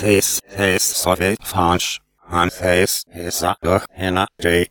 This is Soviet French, and this is a good day.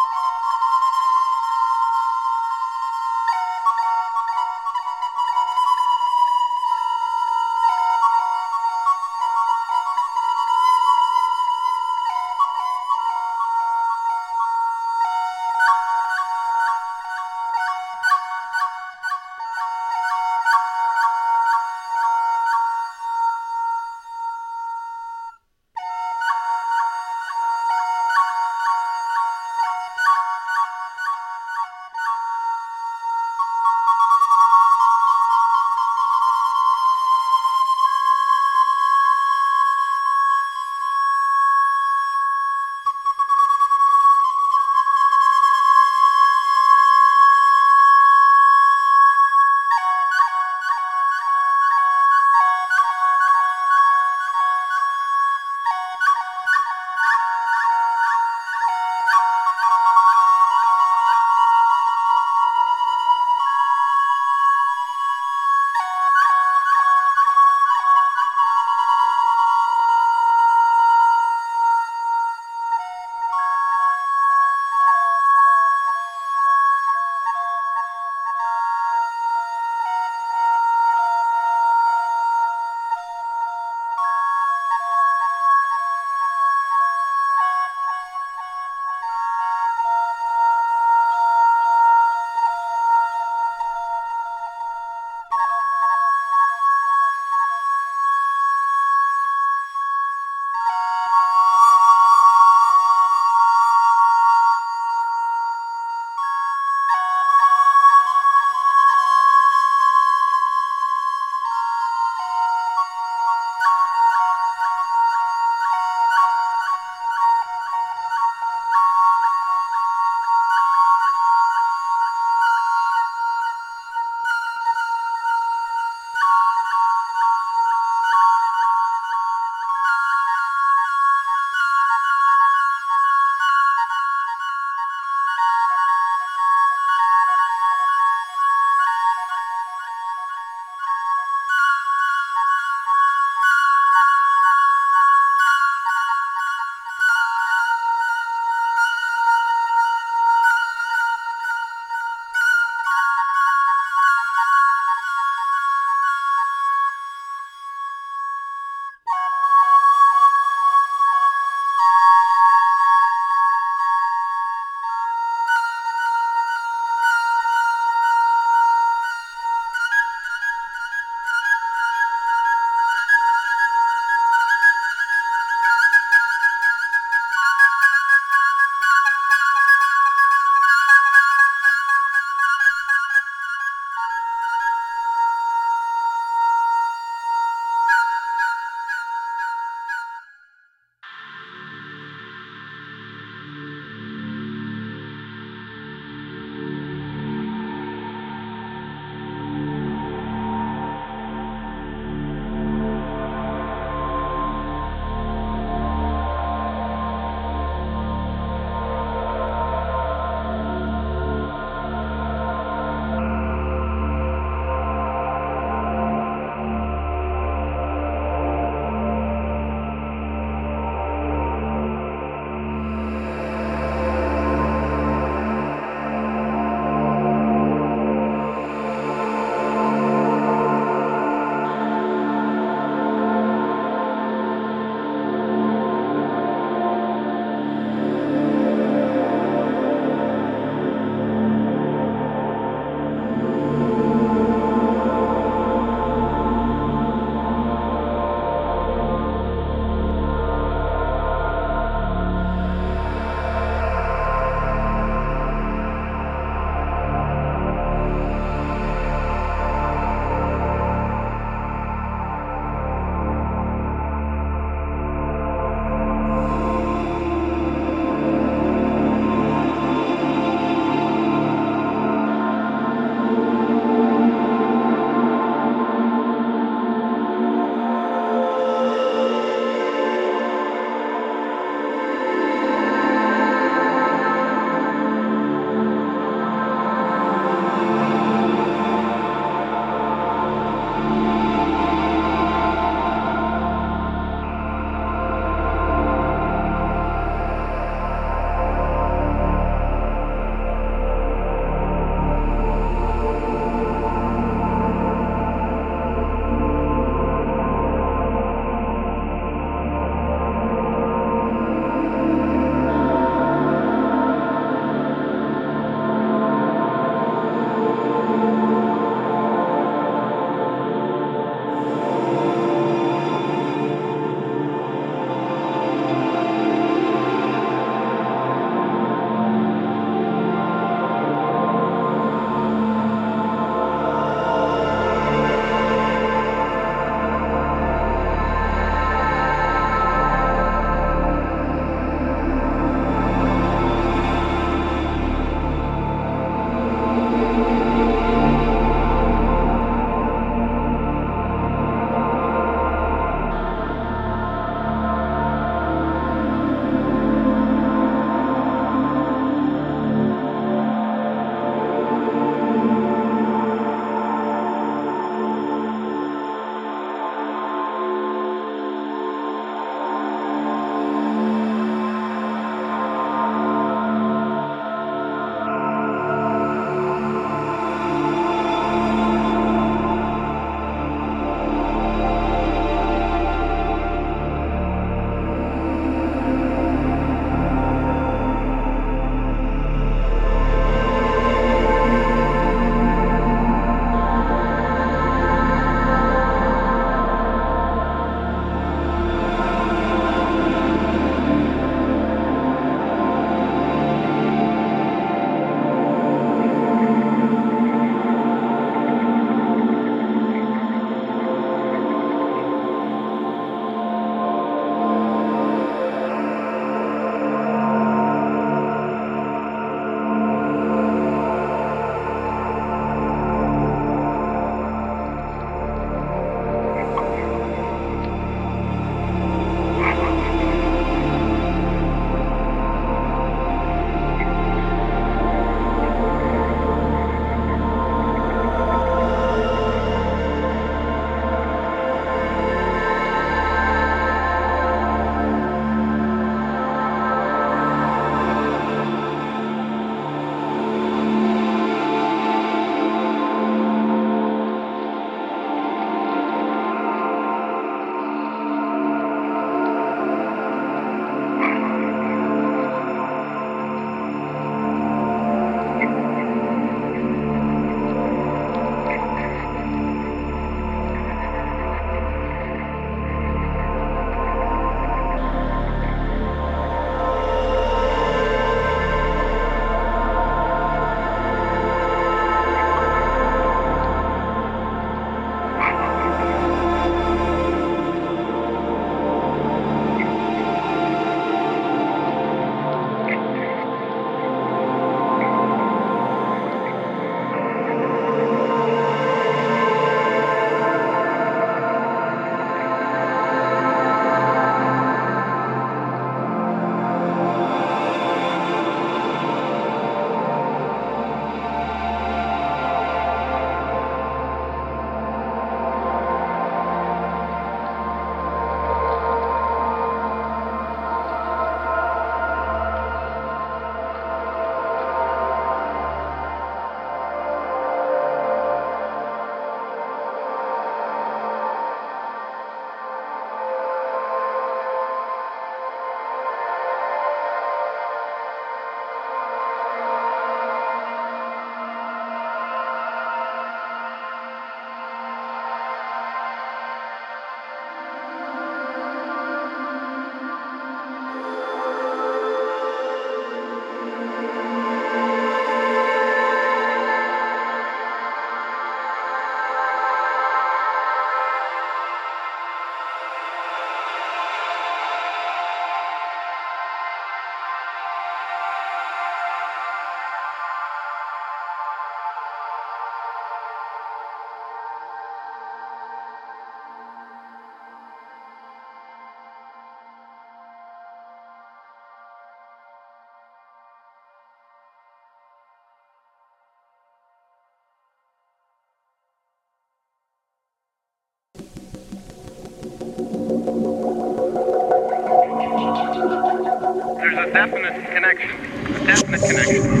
Definite connection. A definite connection.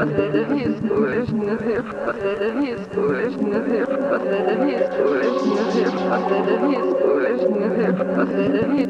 Nie jest nie jest nie jest nie jest nie jest nie jest nie jest nie jest nie jest nie jest nie jest nie jest